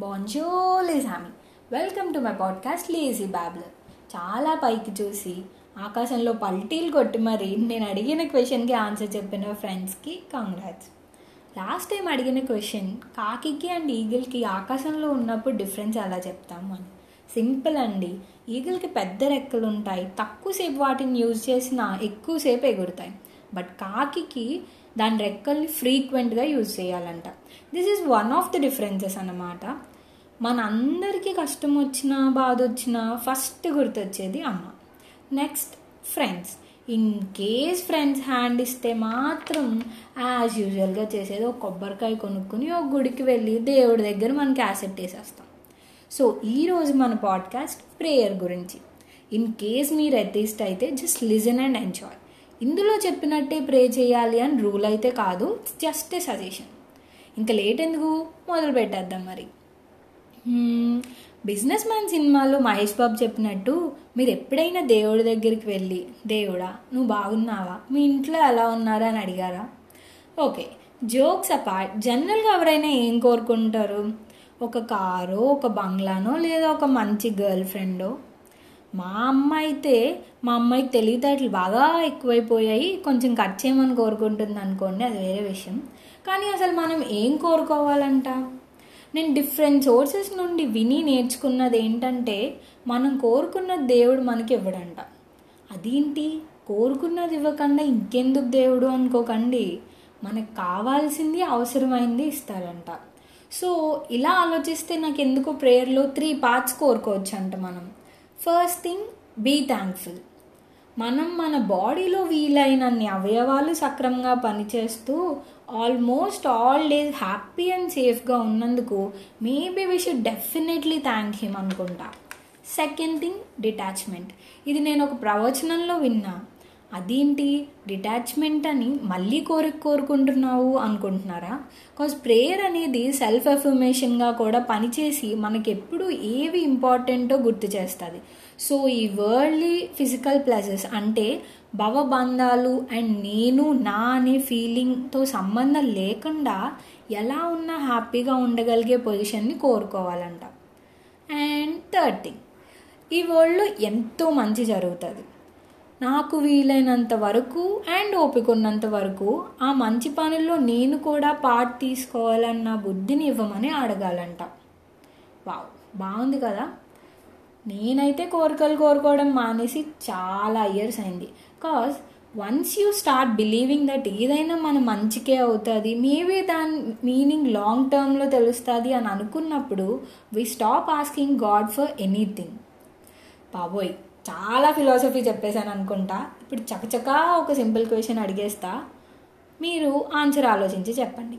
Banjo లేసామి welcome to my podcast lazy babbler చాలా పైకి చూసి ఆకాశంలో పల్టీలు కొట్టి మరి నేను అడిగిన క్వశ్చన్కి ఆన్సర్ చెప్పిన ఫ్రెండ్స్కి కంగ్రాట్స్ లాస్ట్ టైం అడిగిన క్వశ్చన్ కాకికి అండ్ ఈగిల్కి ఆకాశంలో ఉన్నప్పుడు డిఫరెన్స్ ఎలా చెప్తాము అని. సింపుల్ అండి. ఈగిల్కి పెద్ద రెక్కలు ఉంటాయి. తక్కువసేపు వాటిని యూజ్ చేసినా ఎక్కువసేపు ఎగురుతాయి. బట్ కాకికి దాని రెక్కల్ని ఫ్రీక్వెంట్గా యూజ్ చేయాలంట. This is one of the differences అన్నమాట. మన అందరికీ కష్టం వచ్చినా బాధ వచ్చినా ఫస్ట్ గుర్తొచ్చేది అమ్మ. Next friends in case friends hand ఇస్తే మాత్రం యాజ్ యూజువల్గా చేసేది ఒక కొబ్బరికాయ కొనుక్కుని ఒక గుడికి వెళ్ళి దేవుడి దగ్గర మనకి యాసెట్ వేసేస్తాం సో ఈరోజు మన పాడ్కాస్ట్ ప్రేయర్ గురించి. ఇన్ కేస్ మీరు ఎథిస్ట్ అయితే జస్ట్ లిజన్ అండ్ ఎంజాయ్ ఇందులో చెప్పినట్టే ప్రే చేయాలి అని రూల్ అయితే కాదు జస్ట్ ఏ సజెషన్ ఇంకా లేట్ ఎందుకు? మొదలు పెట్టేద్దాం మరి. బిజినెస్ మ్యాన్ సినిమాలో మహేష్ బాబు చెప్పినట్టు మీరు ఎప్పుడైనా దేవుడి దగ్గరికి వెళ్ళి దేవుడా నువ్వు బాగున్నావా? మీ ఇంట్లో ఎలా ఉన్నారా? అని అడిగారా? ఓకే జోక్స్ అపార్ట్ జనరల్గా ఎవరైనా ఏం కోరుకుంటారు? ఒక కారో ఒక బంగ్లానో లేదా ఒక మంచి గర్ల్ ఫ్రెండో? మా అమ్మ అయితే మా అమ్మాయికి తెలివితేటలు బాగా ఎక్కువైపోయాయి. కొంచెం ఖర్చు చేయమని కోరుకుంటుంది అనుకోండి అది వేరే విషయం. కానీ అసలు మనం ఏం కోరుకోవాలంట? నేను డిఫరెంట్ సోర్సెస్ నుండి విని నేర్చుకున్నది ఏంటంటే మనం కోరుకున్న దేవుడు మనకి ఇవ్వడంట. అదేంటి? కోరుకున్నది ఇవ్వకుండా ఇంకెందుకు దేవుడు అనుకోకండి. మనకు కావాల్సింది అవసరమైంది ఇస్తారంట. సో ఇలా ఆలోచిస్తే నాకు ఎందుకో ప్రేయర్లో త్రీ పార్ట్స్ కోరుకోవచ్చు అంట మనం. ఫస్ట్ థింగ్ బీ థ్యాంక్ఫుల్ మనం మన బాడీలో వీలైనన్ని అవయవాలు సక్రమంగా పనిచేస్తూ almost all days happy and సేఫ్గా ఉన్నందుకు maybe we should definitely thank him అనుకుంటా. Second thing detachment. ఇది నేను ఒక ప్రవచనంలో విన్నా. అదేంటి? డిటాచ్మెంట్ అని మళ్ళీ కోరిక కోరుకుంటున్నావు అనుకుంటున్నారా? కాజ్ ప్రేయర్ అనేది సెల్ఫ్ ఎఫర్మేషన్గా కూడా పనిచేసి మనకెప్పుడు ఏవి ఇంపార్టెంటో గుర్తు చేస్తుంది. సో ఈ వరల్డ్లీ ఫిజికల్ ప్లెజెస్ అంటే భవబంధాలు అండ్ నేను నా అనే ఫీలింగ్తో సంబంధం లేకుండా ఎలా ఉన్నా హ్యాపీగా ఉండగలిగే పొజిషన్ని కోరుకోవాలంట. అండ్ థర్డ్ థింగ్ ఈ వరల్డ్లో ఎంతో మంచి జరుగుతుంది. నాకు వీలైనంత వరకు అండ్ ఓపిక ఉన్నంత వరకు ఆ మంచి పనుల్లో నేను కూడా పార్ట్ తీసుకోవాలన్న బుద్ధిని ఇవ్వమని అడగాలంట. వావ్ బాగుంది కదా. నేనైతే కోరికలు కోరుకోవడం మానేసి చాలా ఇయర్స్ అయింది. Cause once you start believing that ఏదైనా మన మంచికే అవుతుంది మేబీ దాని మీనింగ్ లాంగ్ టర్మ్లో తెలుస్తుంది అని అనుకున్నప్పుడు we stop asking God for anything బాబోయ్ చాలా ఫిలాసఫీ చెప్పేశాను అనుకుంటా. ఇప్పుడు చకచకా ఒక సింపుల్ క్వశ్చన్ అడిగేస్తా. మీరు ఆన్సర్ ఆలోచించి చెప్పండి.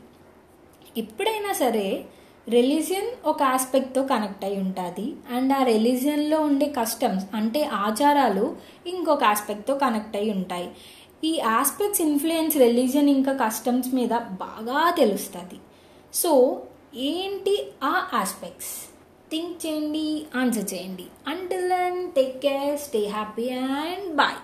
ఎప్పుడైనా సరే రిలీజియన్ ఒక ఆస్పెక్ట్తో కనెక్ట్ అయి ఉంటుంది. అండ్ ఆ రిలీజియన్లో ఉండే కస్టమ్స్ అంటే ఆచారాలు ఇంకొక ఆస్పెక్ట్తో కనెక్ట్ అయి ఉంటాయి. ఈ ఆస్పెక్ట్స్ ఇన్ఫ్లుయెన్స్ రిలీజియన్ ఇంకా కస్టమ్స్ మీద బాగా తెలుస్తుంది. సో ఏంటి ఆ ఆస్పెక్ట్స్ థింక్ చేయండి ఆన్సర్ చేయండి. Until then take care stay happy and bye